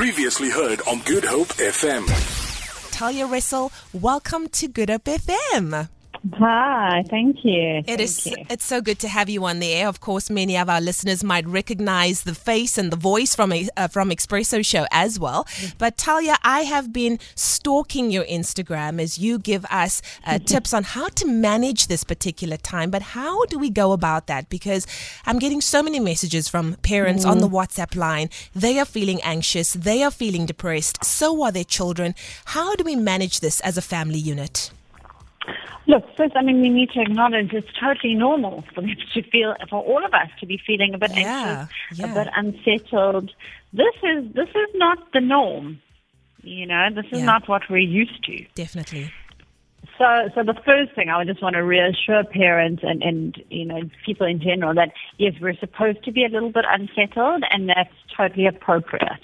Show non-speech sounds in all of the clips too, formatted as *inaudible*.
Previously heard on Good Hope FM. Talya Ressel, welcome to Good Hope FM. Hi, thank you. It Thank is. you. It's so good to have you on the air. Of course, many of our listeners might recognize the face and the voice from a, uh, from Expresso Show as well. But Talya, I have been stalking your Instagram as you give us uh, tips on how to manage this particular time. But how do we go about that? Because I'm getting so many messages from parents on the WhatsApp line. They are feeling anxious. They are feeling depressed. So are their children. How do we manage this as a family unit? Look, first, I mean, we need to acknowledge it's totally normal for them to feel, for all of us to be feeling a bit Yeah, anxious, yeah. a bit unsettled. This is this is not the norm. You know, this is Yeah. not what we're used to. Definitely. So, so the first thing I would just want to reassure parents and, and, you know, people in general that yes, we're supposed to be a little bit unsettled and that's totally appropriate.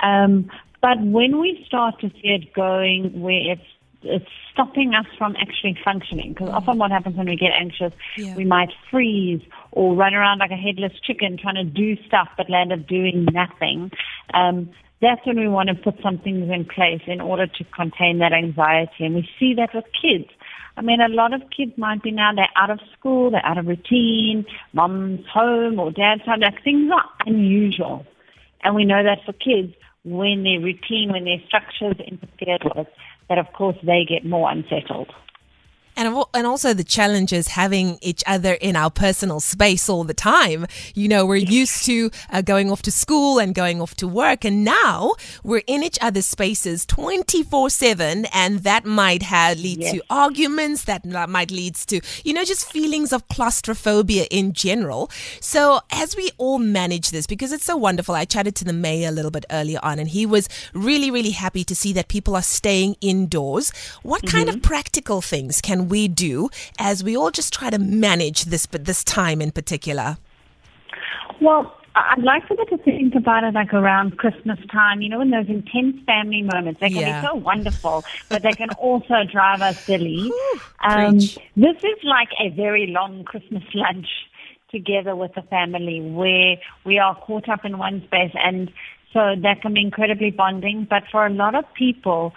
Um, but when we start to see it going where it's, it's stopping us from actually functioning, because often what happens when we get anxious, Yeah. we might freeze or run around like a headless chicken trying to do stuff but land up doing nothing. Um, that's when we want to put some things in place in order to contain that anxiety. And we see that with kids. I mean, a lot of kids might be now, they're out of school, they're out of routine, mom's home or dad's home. Like things are unusual. And we know that for kids, when their routine, when their structures interfered with, that of course they get more unsettled. And, and also the challenge is having each other in our personal space all the time. You know, we're used to uh, going off to school and going off to work, and now we're in each other's spaces 24 7, and that might have, lead to arguments, that might lead to, you know, just feelings of claustrophobia in general. So, as we all manage this, because it's so wonderful, I chatted to the mayor a little bit earlier on, and he was really, really happy to see that people are staying indoors. What kind of practical things can we do as we all just try to manage this, but this time in particular? Well, I'd like for them to think about it like around Christmas time, you know, in those intense family moments. They can Yeah. be so wonderful, but they can also drive us silly. *laughs* Um, this is like a very long Christmas lunch together with the family where we are caught up in one space and so that can be incredibly bonding. But for a lot of people,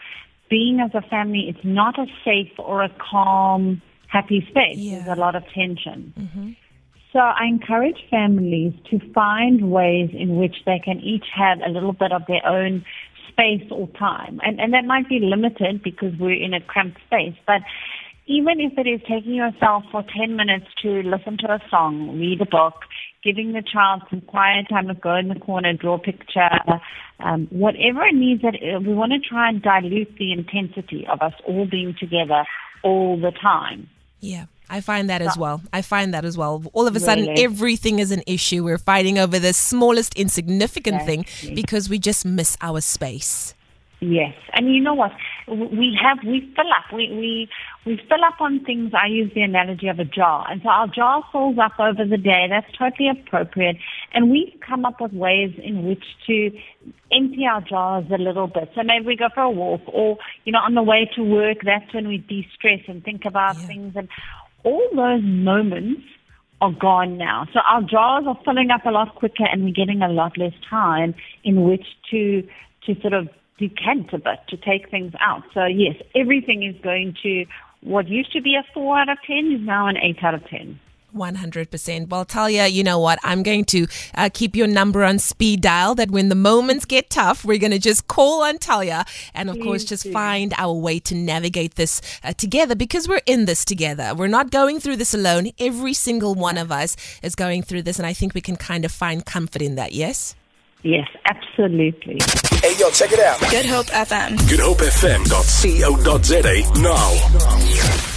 being as a family, it's not a safe or a calm, happy space. Yeah. There's a lot of tension. Mm-hmm. So I encourage families to find ways in which they can each have a little bit of their own space or time. And, and that might be limited because we're in a cramped space. But even if it is taking yourself for 10 minutes to listen to a song, read a book, giving the child some quiet time to go in the corner, draw a picture, um, whatever it needs, that uh, we want to try and dilute the intensity of us all being together all the time. Yeah. I find that as well. I find that as well. All of a sudden, Really? everything is an issue. We're fighting over the smallest insignificant thing because we just miss our space. Yes, and you know what? We have we fill up. We we we fill up on things. I use the analogy of a jar, and so our jar fills up over the day. That's totally appropriate, and we've come up with ways in which to empty our jars a little bit. So maybe we go for a walk, or you know, on the way to work. That's when we de-stress and think about Yeah. things, and all those moments are gone now. So our jars are filling up a lot quicker and we're getting a lot less time in which to to sort of decant a bit, to take things out. So yes, everything is going to what used to be a four out of ten is now an eight out of ten. 100%. Well, Talya, you know what? I'm going to uh, keep your number on speed dial that when the moments get tough, we're going to just call on Talya and, of course, just do. find our way to navigate this uh, together because we're in this together. We're not going through this alone. Every single one of us is going through this, and I think we can kind of find comfort in that, yes? Yes, absolutely. Hey, yo, check it out. Good Hope FM. GoodHopeFM.co.za now.